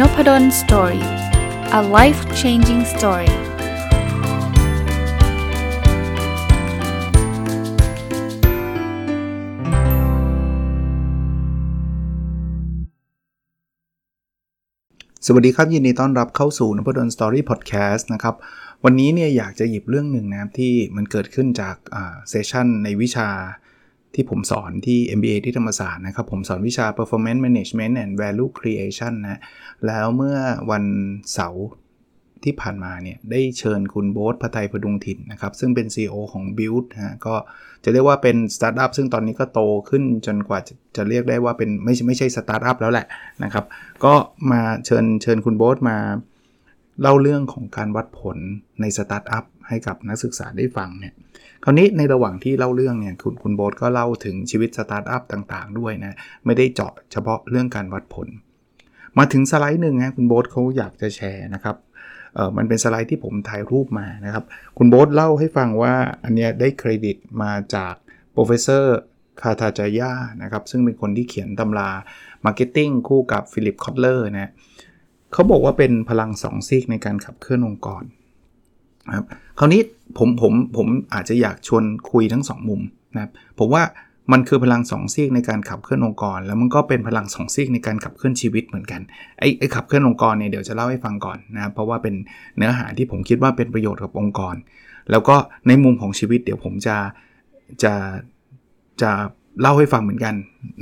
Nopadol's Story a life changing story สวัสดีครับ ยินดีต้อนรับเข้าสู่นพดล Story Podcast นะครับ วันนี้เนี่ยอยากจะหยิบเรื่องหนึ่งนะครับที่มันเกิดขึ้นจาก session ในวิชา ที่ผมสอนที่ MBA ที่ธรรมศาสตร์นะครับ ผมสอนวิชา performance management and value creation นะ แล้วเมื่อวันเสาร์ที่ผ่านมาเนี่ย ได้เชิญคุณโบ๊ท ไผท ผดุงถิ่นนะครับ ซึ่งเป็น CEO ของ Builk นะก็จะเรียกว่าเป็นสตาร์ทอัพซึ่งตอนนี้ก็โตขึ้นจนกว่าจะจะเรียกได้ว่าเป็นไม่ไม่ใช่สตาร์ทอัพแล้วแหละนะครับ ก็มาเชิญเชิญคุณโบ๊ทมาเล่าเรื่องของการวัดผลในสตาร์ทอัพให้กับนักศึกษาได้ฟังเนี่ย คราวนี้ในระหว่างที่เล่าเรื่องเนี่ยคุณคุณโบ๊ทก็เล่าถึงชีวิตสตาร์ทอัพต่างๆ ด้วยนะ ไม่ได้เจาะเฉพาะเรื่องการวัดผล มาถึงสไลด์หนึ่งนะคุณโบ๊ทเขาอยากจะแชร์นะครับเออมันเป็นสไลด์ที่ผมถ่ายรูปมานะครับ คุณโบ๊ทเล่าให้ฟังว่าอันเนี้ยได้เครดิตมาจาก Professor Kartajaya นะครับ ซึ่งเป็นคนที่เขียนตำรา marketing คู่กับ Philip Kotler นะเขาบอกว่าเป็นพลังสองซีกในการขับเคลื่อนองค์กรครับคราวนี้ ผมผมผมอาจจะอยากชวนคุยทั้ง 2 มุมนะครับผมว่ามันคือพลังสองซีกในการขับเคลื่อนองค์กร แล้วมันก็เป็นพลังสองซีกในการขับเคลื่อนชีวิตเหมือนกันไอ้ไอ้ขับเคลื่อนองค์กรเนี่ยเดี๋ยวจะเล่าให้ฟังก่อนนะครับเพราะว่าเป็นเนื้อหาที่ผมคิดว่าเป็นประโยชน์กับองค์กร แล้วก็ในมุมของชีวิตเดี๋ยวผมจะจะจะเล่าให้ฟังเหมือนกัน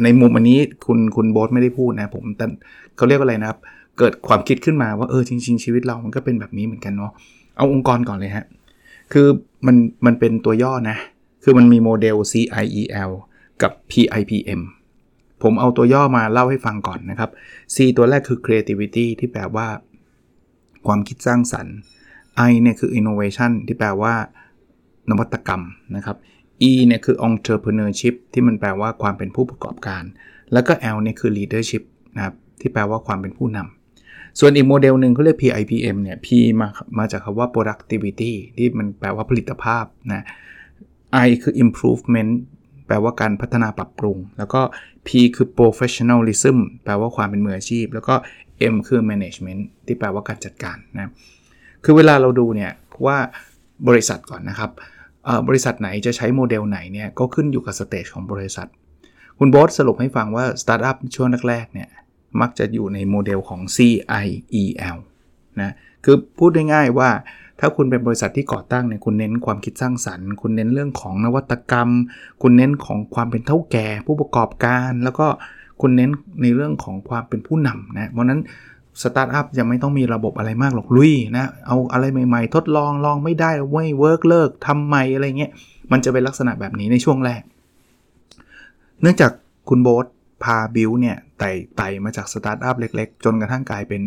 ในมุมอันนี้คุณคุณโบ๊ทไม่ได้พูดนะผมแต่เขาเรียกว่าอะไรนะครับ เกิดความคิดขึ้นมาว่าเออจริง ๆ ชีวิตเรามันก็เป็นแบบนี้เหมือนกันเนาะเอาองค์กรก่อนเลยฮะ คือมันมันเป็นตัวย่อนะ คือมันมีโมเดล CIEL กับ PIPM ผมเอาตัวย่อมาเล่าให้ฟังก่อนนะครับ C ตัวแรกคือ creativity ที่แปลว่า ความคิดสร้างสรรค์ I เนี่ยคือ innovation ที่แปลว่า นวัตกรรมนะครับ E เนี่ยคือ entrepreneurship ที่มันแปลว่าความเป็นผู้ประกอบการ แล้วก็ L เนี่ยคือ leadership นะครับ ที่แปลว่าความเป็นผู้นำ ส่วนอีกโมเดลหนึ่งเขาเรียก PIPM เนี่ย P มามาจากคำว่า productivity ที่มันแปลว่าผลิตภาพนะ I คือ improvement แปลว่าการพัฒนาปรับปรุง แล้วก็ P คือ professionalism แปลว่าความเป็นมืออาชีพ แล้วก็ M คือ management ที่แปลว่าการจัดการนะ คือเวลาเราดูเนี่ยว่าบริษัทก่อนนะครับ บริษัทไหนจะใช้โมเดลไหนเนี่ยก็ขึ้นอยู่กับ stage ของบริษัท คุณโบ๊ทสรุปให้ฟังว่าสตาร์ทอัพช่วงแรกๆเนี่ย มักจะอยู่ในโมเดลของ CIEL นะคือพูดง่ายๆว่าถ้าคุณเป็นบริษัทที่ก่อตั้งเนี่ยคุณเน้นความคิดสร้างสรรค์ คุณเน้นเรื่องของนวัตกรรม คุณเน้นของความเป็นเถ้าแก่ ผู้ประกอบการ แล้วก็คุณเน้นในเรื่องของความเป็นผู้นำนะเพราะนั้นสตาร์ทอัพยังไม่ต้องมีระบบอะไรมากหรอกลุยนะเอาอะไรใหม่ๆ ทดลองลองไม่ได้ไม่ work เลิกทำใหม่อะไรเงี้ยมันจะเป็นลักษณะแบบนี้ในช่วงแรก เนื่องจากคุณโบ๊ท พาบิวเนี่ยไต่ไต่มาจากสตาร์ทอัพเล็กๆ จนกระทั่งกลายเป็น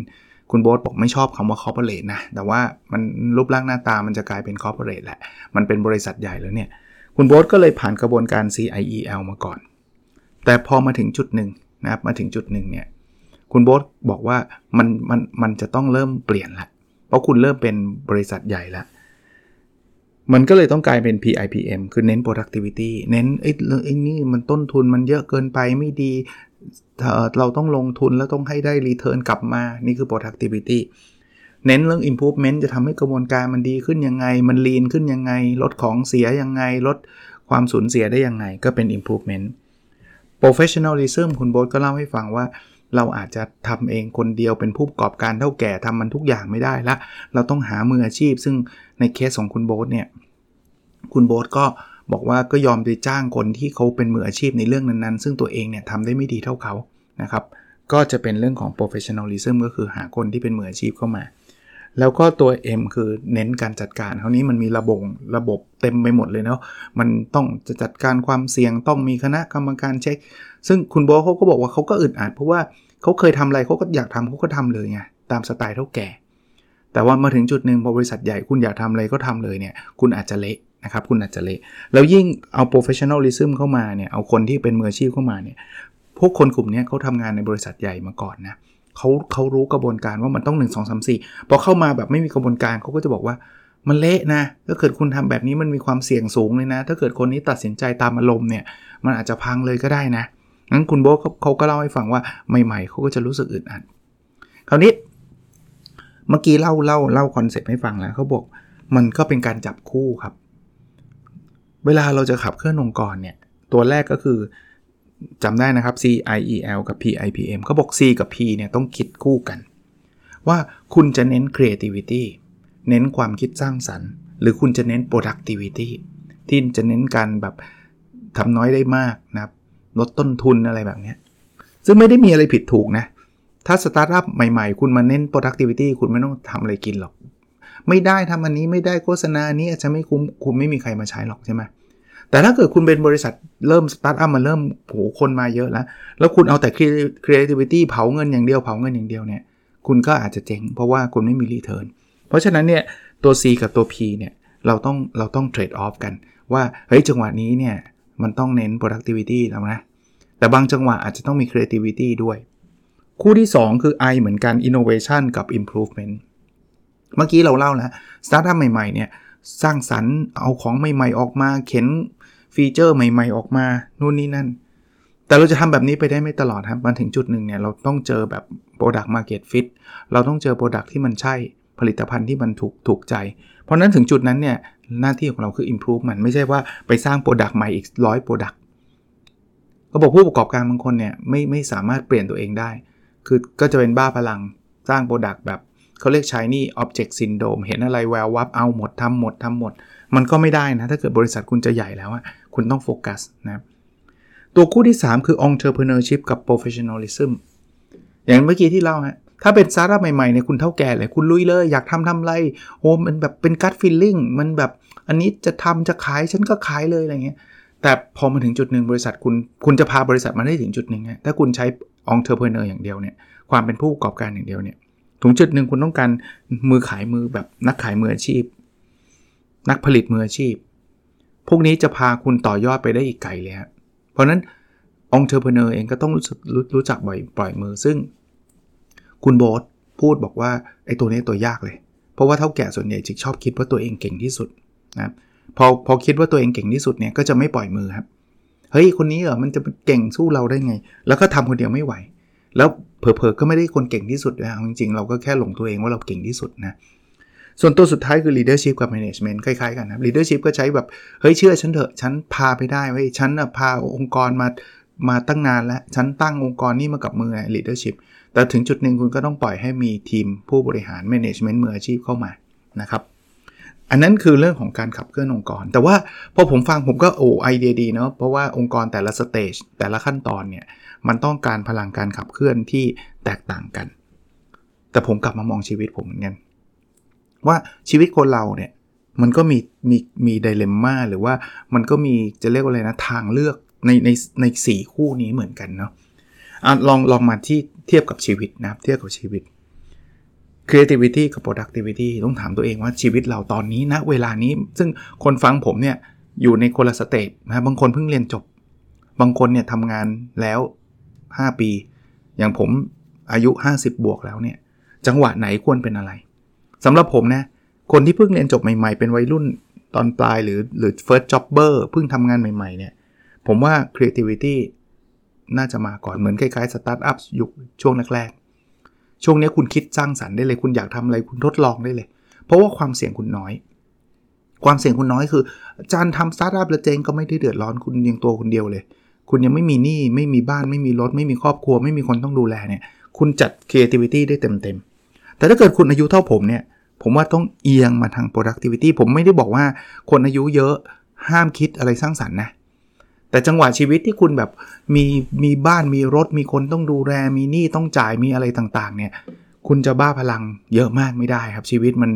คุณโบ๊ทบอกไม่ชอบคำว่า corporate นะ แต่ว่ามันรูปร่างหน้าตามันจะกลายเป็น corporate แหละ มันเป็นบริษัทใหญ่แล้วเนี่ย คุณโบ๊ทก็เลยผ่านกระบวนการ CIEL มาก่อน แต่พอมาถึงจุดหนึ่งนะครับ มาถึงจุดหนึ่งเนี่ย คุณโบ๊ทบอกว่ามันมันมันจะต้องเริ่มเปลี่ยนละ เพราะคุณเริ่มเป็นบริษัทใหญ่แล้ว มันก็เลยต้องกลายเป็น PIPM คือเน้น productivity เน้นไอ้ไอ้นี่มันต้นทุนมันเยอะเกินไปไม่ดี เราต้องลงทุนแล้วต้องให้ได้ return กลับมา นี่คือ productivity เน้นเรื่อง improvement จะทำให้กระบวนการมันดีขึ้นยังไง มัน lean ขึ้นยังไง ลดของเสียยังไง ลดความสูญเสียได้ยังไง ก็เป็น improvement professionalism คุณโบ๊ทก็เล่าให้ฟังว่า เราอาจจะทำเองคนเดียวเป็นผู้ประกอบการเท่าแก่ทำมันทุกอย่างไม่ได้ละ เราต้องหามืออาชีพ ซึ่งในเคสของคุณโบ๊ทเนี่ย คุณโบ๊ทก็บอกว่าก็ยอมไปจ้างคนที่เขาเป็นมืออาชีพในเรื่องนั้นๆ ซึ่งตัวเองเนี่ยทำได้ไม่ดีเท่าเขานะครับ ก็จะเป็นเรื่องของ professionalism ก็คือหาคนที่เป็นมืออาชีพเข้ามา แล้วก็ตัว M คือเน้นการจัดการคราวนี้มันมีระบบระบบเต็มไปหมดเลยเนาะมันต้องจะจัดการความเสี่ยงต้องมีคณะกรรมการเช็ค ซึ่งคุณโบเขาก็บอกว่าเขาก็อึดอัดเพราะว่าเขาเคยทำอะไรเขาก็อยากทำเขาก็ทำเลยไงตามสไตล์เท่าแก่ แต่ว่ามาถึงจุดหนึ่งพอบริษัทใหญ่คุณอยากทำอะไรก็ทำเลยเนี่ยคุณอาจจะเละนะครับคุณอาจจะเละแล้วยิ่งเอา professionalism เข้ามาเนี่ยเอาคนที่เป็นมืออาชีพเข้ามาเนี่ยพวกคนกลุ่มนี้เขาทำงานในบริษัทใหญ่มาก่อนนะเเขาเขารู้กระบวนการว่ามันต้อง 1 2 3 4 พอเข้ามาแบบไม่มีกระบวนการเขาก็จะบอกว่ามันเละนะ ถ้าเกิดคุณทำแบบนี้มันมีความเสี่ยงสูงเลยนะ ถ้าเกิดคนนี้ตัดสินใจตามอารมณ์เนี่ย มันอาจจะพังเลยก็ได้นะ งั้นคุณโบ๊ทเขาก็เล่าให้ฟังว่าใหม่ๆเขาก็จะรู้สึกอึดอัด คราวนี้เมื่อกี้เล่าเล่าเล่าคอนเซ็ปต์ให้ฟังแล้วเขาบอกมันก็เป็นการจับคู่ครับ เวลาเราจะขับเคลื่อนองค์กรเนี่ย ตัวแรกก็คือ จำได้นะครับ C I E L กับ P I P M เขาบอก C กับ P เนี่ยต้องคิดคู่กัน ว่าคุณจะเน้น creativity เน้นความคิดสร้างสรรค์ หรือคุณจะเน้น productivity ที่จะเน้นการแบบทำน้อยได้มากนะครับ ลดต้นทุนอะไรแบบนี้ ซึ่งไม่ได้มีอะไรผิดถูกนะ ถ้าสตาร์ทอัพใหม่ๆ คุณมาเน้น productivity คุณไม่ต้องทำอะไรกินหรอก ไม่ได้ทำอันนี้ไม่ได้โฆษณานี้อาจจะไม่คุ้มคุณไม่มีใครมาใช้หรอกใช่ไหม แต่ถ้าเกิดคุณเป็นบริษัทเริ่มสตาร์ทอัพมาเริ่มโหคนมาเยอะแล้ว แล้วคุณเอาแต่ creativity เผาเงินอย่างเดียวเผาเงินอย่างเดียวเนี่ยคุณก็อาจจะเจ๊งเพราะว่าคุณไม่มี return เพราะฉะนั้นเนี่ยตัว C กับตัว P เนี่ยเราต้องเราต้อง trade off กัน ว่าเฮ้ยจังหวะนี้เนี่ยมันต้องเน้น productivity แล้วนะ แต่บางจังหวะอาจจะต้องมี creativity ด้วย คู่ที่ 2 คือ I เหมือนกัน innovation กับ improvement เมื่อกี้เราเล่าแล้วสตาร์ทอัพใหม่ๆเนี่ยสร้างสรรค์เอาของใหม่ๆออกมาเข็น feature ใหม่ๆ ออกมานู่นนี่นั่น แต่เราจะทำแบบนี้ไปได้ไม่ตลอดครับมันถึงจุดหนึ่งเนี่ยเราต้องเจอแบบ Product Market Fit เราต้องเจอ Product ที่มันใช่ผลิตภัณฑ์ที่มันถูกถูกใจ เพราะนั้นถึงจุดนั้นเนี่ยหน้าที่ของเราคือ improve มันไม่ใช่ว่าไปสร้าง Product ใหม่อีกร้อย Product ก็บอกผู้ประกอบการบางคนเนี่ยไม่ไม่สามารถเปลี่ยนตัวเองได้ คือก็จะเป็นบ้าพลังสร้าง Product แบบเขาเรียกใช้นี่ Object Syndrome เห็นอะไรแวววับเอาหมดทำหมดทำหมด มันก็ไม่ได้นะ ถ้าเกิดบริษัทคุณจะใหญ่แล้วอะคุณต้องโฟกัสนะครับตัวคู่ที่ 3 คือ entrepreneurship กับ professionalism อย่างเมื่อกี้ที่เล่าฮะถ้าเป็นสตาร์ทอัพใหม่ๆเนี่ยคุณเถ้าแก่เลย คุณลุยเลย อยากทำทำไรโอ้มันแบบเป็น gut feeling มันแบบอันนี้จะทำจะขายฉันก็ขายเลยอะไรเงี้ยแต่พอมาถึงจุดหนึ่งบริษัทคุณคุณจะพาบริษัทมาได้ถึงจุดหนึ่งฮะถ้าคุณใช้ entrepreneur อย่างเดียวเนี่ยความเป็นผู้ประกอบการอย่างเดียวเนี่ยถึงจุดหนึ่งคุณต้องการมือขายมือแบบนักขายมืออาชีพ นักผลิตมืออาชีพ พวกนี้จะพาคุณต่อยอดไปได้อีกไกลเลยฮะเพราะนั้น entrepreneur เองก็ต้องรู้รู้รู้จักปล่อยปล่อยมือซึ่ง คุณโบ๊ทพูดบอกว่าไอ้ตัวนี้ตัวยากเลย เพราะว่าเถ้าแก่ส่วนใหญ่จิกชอบคิดว่าตัวเองเก่งที่สุดนะพอพอคิดว่าตัวเองเก่งที่สุดเนี่ยก็จะไม่ปล่อยมือครับเฮ้ยคนนี้เหรอมันจะเก่งสู้เราได้ไง แล้วก็ทำคนเดียวไม่ไหว แล้วเผลอๆก็ไม่ได้คนเก่งที่สุดนะจริงๆเราก็แค่หลงตัวเองว่าเราเก่งที่สุดนะ ส่วนตัวสุดท้ายคือ leadership กับ management คล้ายๆกันนะ leadership ก็ใช้แบบ เฮ้ยเชื่อฉันเถอะ ฉันพาไปได้เว้ยฉันพาองค์กรมามาตั้งนานแล้ว ฉันตั้งองค์กรนี้มากับมือ leadership แต่ถึงจุดหนึ่งคุณก็ต้องปล่อยให้มีทีมผู้บริหาร management มืออาชีพเข้ามานะครับอันนั้นคือเรื่องของการขับเคลื่อนองค์กร แต่ว่าพอผมฟังผมก็โอ้ไอเดียดีเนาะเพราะว่าองค์กรแต่ละสเตจแต่ละขั้นตอนเนี่ยมันต้องการพลังการขับเคลื่อนที่แตกต่างกัน แต่ผมกลับมามองชีวิตผมเหมือนกัน ว่าชีวิตคนเราเนี่ยมันก็มีมีมีไดเลมม่าหรือว่ามันก็มีจะเรียกว่าอะไรนะทางเลือกในในในสคู่นี้เหมือนกันเนาะอะลองลองมาที่เทียบกับชีวิตนะครับเทียบกับชีวิต creativity กับ productivity ต้องถามตัวเองว่าชีวิตเราตอนนี้นะเวลานี้ ซึ่งคนฟังผมเนี่ยอยู่ในคนละสเตจนะบางคนเพิ่งเรียนจบ บางคนเนี่ยทำงานแล้ว 5 ปี อย่างผมอายุ 50 บวกแล้วเนี่ย จังหวะไหนควรเป็นอะไร สำหรับผมนะ คนที่เพิ่งเรียนจบใหม่ๆ เป็นวัยรุ่นตอนปลายหรือหรือ first jobber เพิ่งทำงานใหม่ๆเนี่ย ผมว่า creativity น่าจะมาก่อนเหมือนคล้ายๆ startup ยุคช่วงแรกๆ ช่วงนี้คุณคิดสร้างสรรค์ได้เลย คุณอยากทำอะไรคุณทดลองได้เลย เพราะว่าความเสี่ยงคุณน้อย ความเสี่ยงคุณน้อยคืออาจารย์ทำสตาร์ทอัพแล้วเจงก็ไม่ได้เดือดร้อนคุณยังตัวคนเดียวเลย คุณยังไม่มีหนี้ไม่มีบ้านไม่มีรถ ไม่มีครอบครัว ไม่มีคนต้องดูแลเนี่ย คุณจัด creativity ได้เต็มๆ แต่ถ้าเกิดคุณอายุเท่าผมเนี่ย ผมว่าต้องเอียงมาทาง productivity ผมไม่ได้บอกว่าคนอายุเยอะห้ามคิดอะไรสร้างสรรค์นะแต่จังหวะชีวิตที่คุณแบบมีมีบ้านมีรถมีคนต้องดูแลมีหนี้ต้องจ่ายมีอะไรต่างๆ เนี่ย คุณจะบ้าพลังเยอะมากไม่ได้ครับชีวิตมัน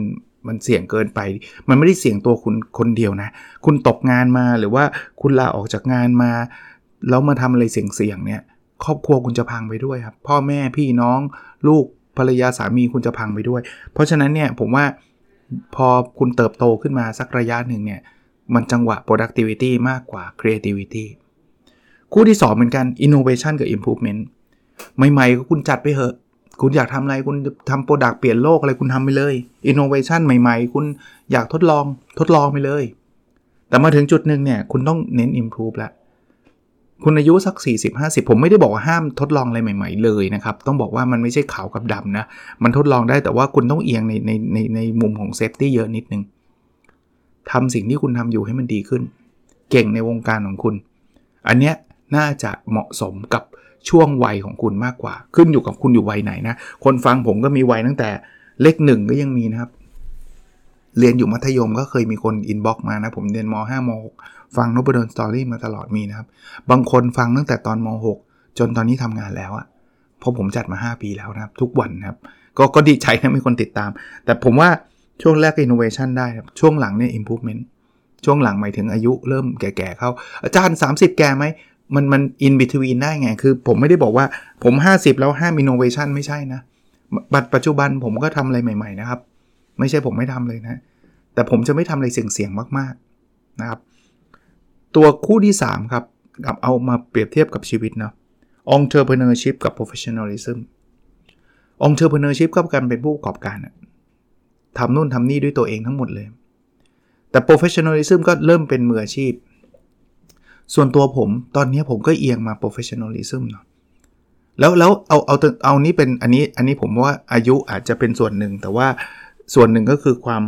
มันเสี่ยงเกินไป มันไม่ได้เสี่ยงตัวคุณคนเดียวนะ คุณตกงานมาหรือว่าคุณลาออกจากงานมา แล้วมาทำอะไรเสี่ยงๆเนี่ย ครอบครัวคุณจะพังไปด้วยครับ พ่อแม่พี่น้องลูก ภรรยาสามีคุณจะพังไปด้วย เพราะฉะนั้นเนี่ยผมว่าพอคุณเติบโตขึ้นมาสักระยะหนึ่งเนี่ยมันจังหวะ productivity มากกว่า creativity คู่ที่ 2 เหมือนกัน innovation กับ improvement ใหม่ๆก็คุณจัดไปเหอะ คุณอยากทำอะไรคุณทำ product เปลี่ยนโลกอะไรคุณทำไปเลย innovation ใหม่ๆ คุณอยากทดลองทดลองไปเลย แต่มาถึงจุดหนึ่งเนี่ยคุณต้องเน้น improve แล้ว คุณอายุสัก 40 50 ผมไม่ได้บอกว่าห้ามทดลองอะไรใหม่ ๆ เลยนะครับ ต้องบอกว่ามันไม่ใช่ขาวกับดำนะ มันทดลองได้แต่ว่าคุณต้องเอียงในในในในมุมของ safety เยอะนิดนึงทำสิ่งที่คุณทำอยู่ให้มันดีขึ้น เก่งในวงการของคุณ อันเนี้ยน่าจะเหมาะสมกับช่วงวัยของคุณมากกว่า ขึ้นอยู่กับคุณอยู่วัยไหนนะ คนฟังผมก็มีวัยตั้งแต่เลขหนึ่งก็ยังมีนะครับ เรียนอยู่มัธยมก็เคยมีคน inbox มานะ ผมเรียนม .5 ม .6 ฟัง Nopadol's Story มาตลอดมีนะครับ บางคนฟังตั้งแต่ตอนม .6 จนตอนนี้ทำงานแล้วอะเพราะผมจัดมา 5 ปีแล้วนะครับ ทุกวันนะครับ ก็ก็ดีใจนะมีคนติดตาม แต่ผมว่าช่วงแรก innovation ได้ครับ ช่วงหลังเนี่ย improvement ช่วงหลังหมายถึงอายุเริ่มแก่ๆเข้า อาจารย์ 30 แก่ไหมมันมัน in between ได้ไง คือผมไม่ได้บอกว่าผม 50 แล้วห้าม innovation ไม่ใช่นะบัดปัจจุบันผมก็ทำอะไรใหม่ ๆ นะครับ ไม่ใช่ผมไม่ทำเลยนะ แต่ผมจะไม่ทำอะไรเสี่ยงๆมาก ๆ นะครับ ตัวคู่ที่ 3 ครับกับเอามาเปรียบเทียบกับชีวิตเนาะ entrepreneurship กับ professionalism entrepreneurship ก็การเป็นผู้ประกอบการทำนู่นทำนี่ด้วยตัวเองทั้งหมดเลย แต่ professionalism ก็เริ่มเป็นมืออาชีพ ส่วนตัวผมตอนนี้ผมก็เอียงมา professionalism เนาะแล้วแล้วเอาเอาเอานี้เป็นอันนี้อันนี้ผมว่าอายุอาจจะเป็นส่วนหนึ่ง แต่ว่าส่วนหนึ่งก็คือความ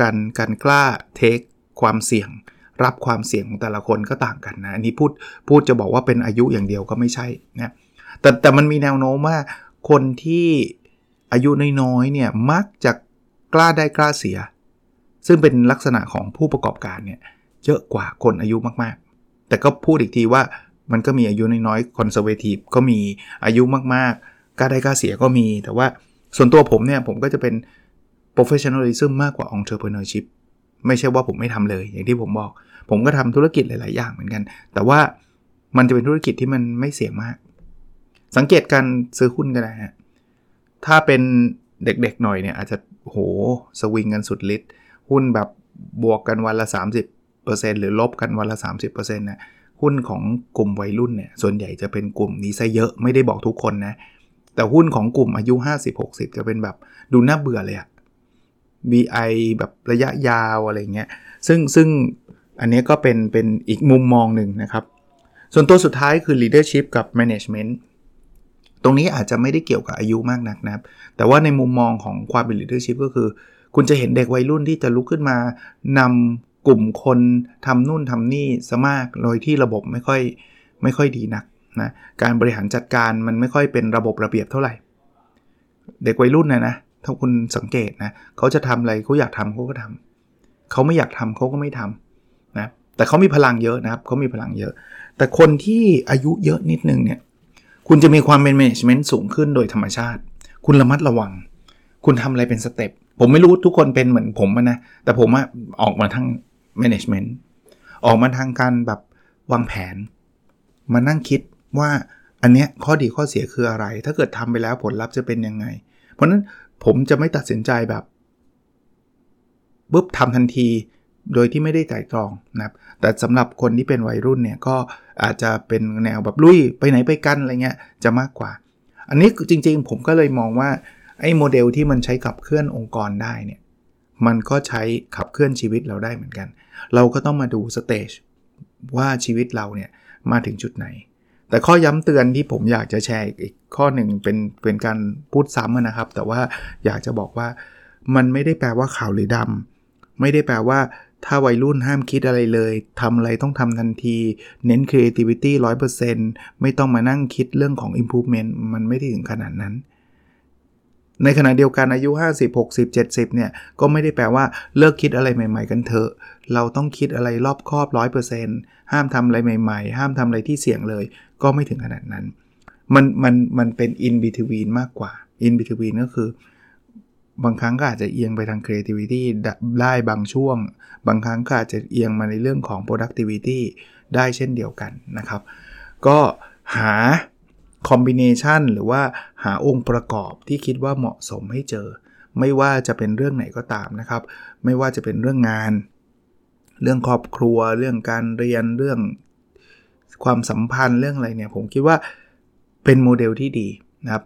การการกล้าเทคความเสี่ยง รับความเสี่ยงของแต่ละคนก็ต่างกันนะอันนี้พูดพูดจะบอกว่าเป็นอายุอย่างเดียวก็ไม่ใช่นะแต่แต่มันมีแนวโน้มว่าคนที่อายุน้อยๆเนี่ยมักจะกล้าได้กล้าเสีย ซึ่งเป็นลักษณะของผู้ประกอบการเนี่ยเยอะกว่าคนอายุมากๆ แต่ก็พูดอีกทีว่ามันก็มีอายุน้อยๆคอนเซอร์เวทีฟก็มีอายุมากๆกล้าได้กล้าเสียก็มี แต่ว่าส่วนตัวผมเนี่ยผมก็จะเป็น professionalism มากกว่า entrepreneurship ไม่ใช่ว่าผมไม่ทำเลย อย่างที่ผมบอก ผมก็ทำธุรกิจหลาย ๆ อย่างเหมือนกัน แต่ว่ามันจะเป็นธุรกิจที่มันไม่เสี่ยงมาก สังเกตการซื้อหุ้นก็ได้ฮะถ้าเป็นเด็ก ๆ หน่อยเนี่ยอาจจะโหสวิงกันสุดฤทธิ์หุ้นแบบบวกกันวันละ 30%หรือลบกันวันละ 30%นะหุ้นของกลุ่มวัยรุ่นเนี่ยส่วนใหญ่จะเป็นกลุ่มนี้ซะเยอะไม่ได้บอกทุกคนนะแต่หุ้นของกลุ่มอายุ 50-60 จะเป็นแบบดูน่าเบื่อเลยอะ BI แบบระยะยาวอะไรเงี้ยซึ่งซึ่งอันนี้ก็เป็นเป็นอีกมุมมองหนึ่งนะครับ ส่วนตัวสุดท้ายคือ leadership กับ management ตรงนี้อาจจะไม่ได้เกี่ยวกับอายุมากนักนะครับ แต่ว่าในมุมมองของความเป็น leadership ก็คือ คุณจะเห็นเด็กวัยรุ่นที่จะลุกขึ้นมานำกลุ่มคนทำนู่นทำนี่ซะมากโดยที่ระบบไม่ค่อยไม่ค่อยดีนักนะการบริหารจัดการมันไม่ค่อยเป็นระบบระเบียบเท่าไหร่ เด็กวัยรุ่นนะนะ ถ้าคุณสังเกตนะเขาจะทำอะไรเขาอยากทำเขาก็ทำเขาไม่อยากทำเขาก็ไม่ทำนะแต่เขามีพลังเยอะนะครับเขามีพลังเยอะ แต่คนที่อายุเยอะนิดนึงเนี่ยคุณจะมีความเป็น management สูงขึ้นโดยธรรมชาติ คุณระมัดระวัง คุณทำอะไรเป็นสเต็ปผมไม่รู้ทุกคนเป็นเหมือนผมนะ แต่ผมออกมาทาง management ออกมาทางการแบบวางแผน มานั่งคิดว่าอันเนี้ยข้อดีข้อเสียคืออะไร ถ้าเกิดทำไปแล้วผลลัพธ์จะเป็นยังไง เพราะนั้น ผมจะไม่ตัดสินใจแบบปุ๊บทำทันทีโดยที่ไม่ได้ไต่ตรองนะครับ แต่สำหรับคนที่เป็นวัยรุ่นเนี่ยก็อาจจะเป็นแนวแบบลุยไปไหนไปกันอะไรเงี้ยจะมากกว่า อันนี้จริงๆ ผมก็เลยมองว่าไอ้โมเดลที่มันใช้ขับเคลื่อนองค์กรได้เนี่ยมันก็ใช้ขับเคลื่อนชีวิตเราได้เหมือนกัน เราก็ต้องมาดูสเตจว่าชีวิตเราเนี่ยมาถึงจุดไหน แต่ข้อย้ำเตือนที่ผมอยากจะแชร์อีกข้อหนึ่งเป็นเป็นการพูดซ้ำนะครับ แต่ว่าอยากจะบอกว่ามันไม่ได้แปลว่าขาวหรือดำไม่ได้แปลว่าถ้าวัยรุ่นห้ามคิดอะไรเลย ทำอะไรต้องทำทันที เน้น creativity 100%ไม่ต้องมานั่งคิดเรื่องของ improvement มันไม่ได้ถึงขนาดนั้น ในขณะเดียวกันอายุ 50 60 70 เนี่ย ก็ไม่ได้แปลว่าเลิกคิดอะไรใหม่ ๆ กันเถอะ เราต้องคิดอะไรรอบครอบ 100%ห้ามทำอะไรใหม่ ๆ ห้ามทำอะไรที่เสี่ยงเลย ก็ไม่ถึงขนาดนั้น มันมันมันเป็น in between มากกว่า in between ก็คือบางครั้งก็อาจจะเอียงไปทาง creativity ได้บางช่วง บางครั้งก็อาจจะเอียงมาในเรื่องของ productivity ได้เช่นเดียวกันนะครับ ก็หา combination หรือว่าหาองค์ประกอบที่คิดว่าเหมาะสมให้เจอ ไม่ว่าจะเป็นเรื่องไหนก็ตามนะครับ ไม่ว่าจะเป็นเรื่องงาน เรื่องครอบครัว เรื่องการเรียนเรื่องความสัมพันธ์เรื่องอะไรเนี่ยผมคิดว่าเป็นโมเดลที่ดีนะครับ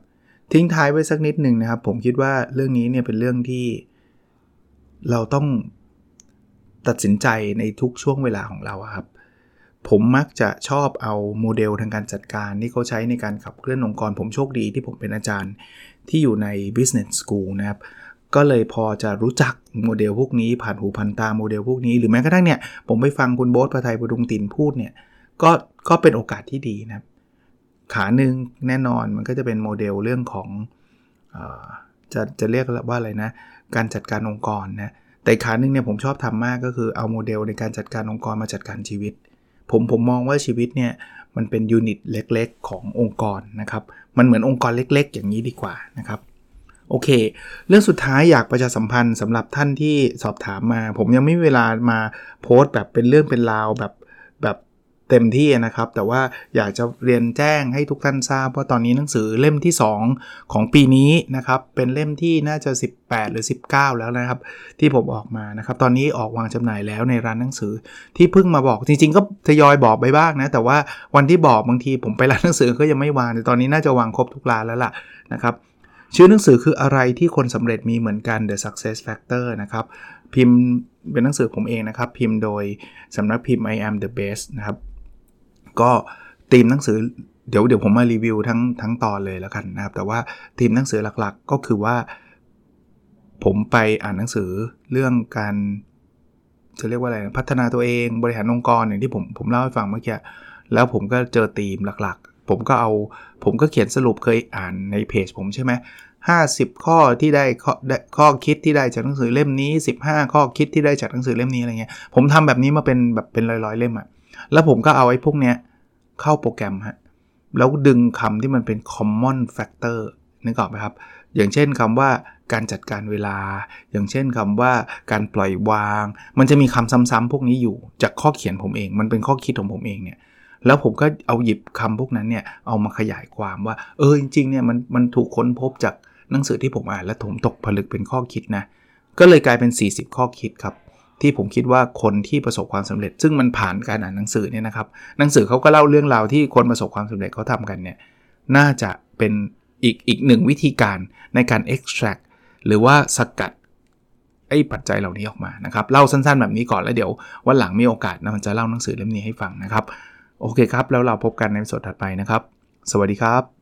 ทิ้งท้ายไว้สักนิดหนึ่งนะครับ ผมคิดว่าเรื่องนี้เนี่ยเป็นเรื่องที่เราต้องตัดสินใจในทุกช่วงเวลาของเราครับ ผมมักจะชอบเอาโมเดลทางการจัดการที่เขาใช้ในการขับเคลื่อนองค์กร ผมโชคดีที่ผมเป็นอาจารย์ที่อยู่ใน business school นะครับ ก็เลยพอจะรู้จักโมเดลพวกนี้ ผ่านหูผ่านตาโมเดลพวกนี้ หรือแม้กระทั่งเนี่ย ผมไปฟังคุณโบ๊ทประไทยประดุงตินพูดเนี่ย ก็ก็เป็นโอกาสที่ดีนะครับ ขาหนึ่งแน่นอนมันก็จะเป็นโมเดลเรื่องของอจะจะเรียกว่าอะไรนะ การจัดการองค์กรนะแต่ขาหนึ่งเนี่ยผมชอบทำมากก็คือเอาโมเดลในการจัดการองค์กรมาจัดการชีวิต ผมผมมองว่าชีวิตเนี่ยมันเป็นยูนิตเล็กๆ ขององค์กรนะครับ มันเหมือนองค์กรเล็กๆ อย่างนี้ดีกว่านะครับ โอเค เรื่องสุดท้ายอยากประชาสัมพันธ์สำหรับท่านที่สอบถามมา ผมยังไม่มีเวลามาโพสต์แบบเป็นเรื่องเป็นราวแบบแบบ เต็มที่นะครับ แต่ว่าอยากจะเรียนแจ้งให้ทุกท่านทราบว่าตอนนี้หนังสือเล่มที่ 2 ของปีนี้นะครับ เป็นเล่มที่น่าจะ 18 หรือ 19 แล้วนะครับ ที่ผมออกมานะครับ ตอนนี้ออกวางจำหน่ายแล้วในร้านหนังสือที่เพิ่งมาบอกจริง ๆ ก็ทยอยบอกไปบ้างนะ แต่ว่าวันที่บอกบางทีผมไปร้านหนังสือก็ยังไม่วางแต่ตอนนี้น่าจะวางครบทุกร้านแล้วล่ะนะครับชื่อหนังสือคืออะไรที่คนสำเร็จมีเหมือนกัน The Success Factor นะครับ พิมพ์เป็นหนังสือผมเองนะครับ พิมพ์โดยสำนักพิมพ์ I am the best นะครับ ก็ทีมหนังสือเดี๋ยวเดี๋ยวผมมารีวิวทั้งทั้งตอนเลยแล้วกันนะครับ แต่ว่าทีมหนังสือหลักๆ ก็คือว่า ผมไปอ่านหนังสือเรื่องการจะเรียกว่าอะไรพัฒนาตัวเองบริหารองค์กรอย่างที่ผมผมเล่าให้ฟังเมื่อกี้แล้วผมก็เจอธีมหลักๆ ผมก็เอาผมก็เขียนสรุปเคยอ่านในเพจผมใช่ไหม50ข้อที่ได้ข้อข้อคิดที่ได้จากหนังสือเล่มนี้ 15 ข้อคิดที่ได้จากหนังสือเล่มนี้อะไรเงี้ยผมทำแบบนี้มาเป็นแบบเป็นร้อยๆเล่มอะ แล้วผมก็เอาไอ้พวกเนี้ยเข้าโปรแกรมฮะ แล้วดึงคำที่มันเป็น common factor นึกออกไหมครับ อย่างเช่นคำว่าการจัดการเวลา อย่างเช่นคำว่าการปล่อยวาง มันจะมีคำซ้ำๆพวกนี้อยู่จากข้อเขียนผมเอง มันเป็นข้อคิดของผมเองเนี่ยแล้วผมก็เอาหยิบคำพวกนั้นเนี่ยเอามาขยายความว่า เออจริงๆเนี่ยมันมันถูกค้นพบจากหนังสือที่ผมอ่านและผมตกผลึกเป็นข้อคิดนะ ก็เลยกลายเป็น 40 ข้อคิดครับ ที่ผมคิดว่าคนที่ประสบความสำเร็จ ซึ่งมันผ่านการอ่านหนังสือเนี่ยนะครับหนังสือเขาก็เล่าเรื่องราวที่คนประสบความสำเร็จเขาทำกันเนี่ยน่าจะเป็นอีกอีกหนึ่งวิธีการในการ extract หรือว่าสกัดไอ้ปัจจัยเหล่านี้ออกมานะครับเล่าสั้นๆแบบนี้ก่อนแล้วเดี๋ยววันหลังมีโอกาสนะมันจะเล่าหนังสือเล่มนี้ให้ฟังนะครับ โอเคครับ แล้วเราพบกันในสดถัดไปนะครับ สวัสดีครับ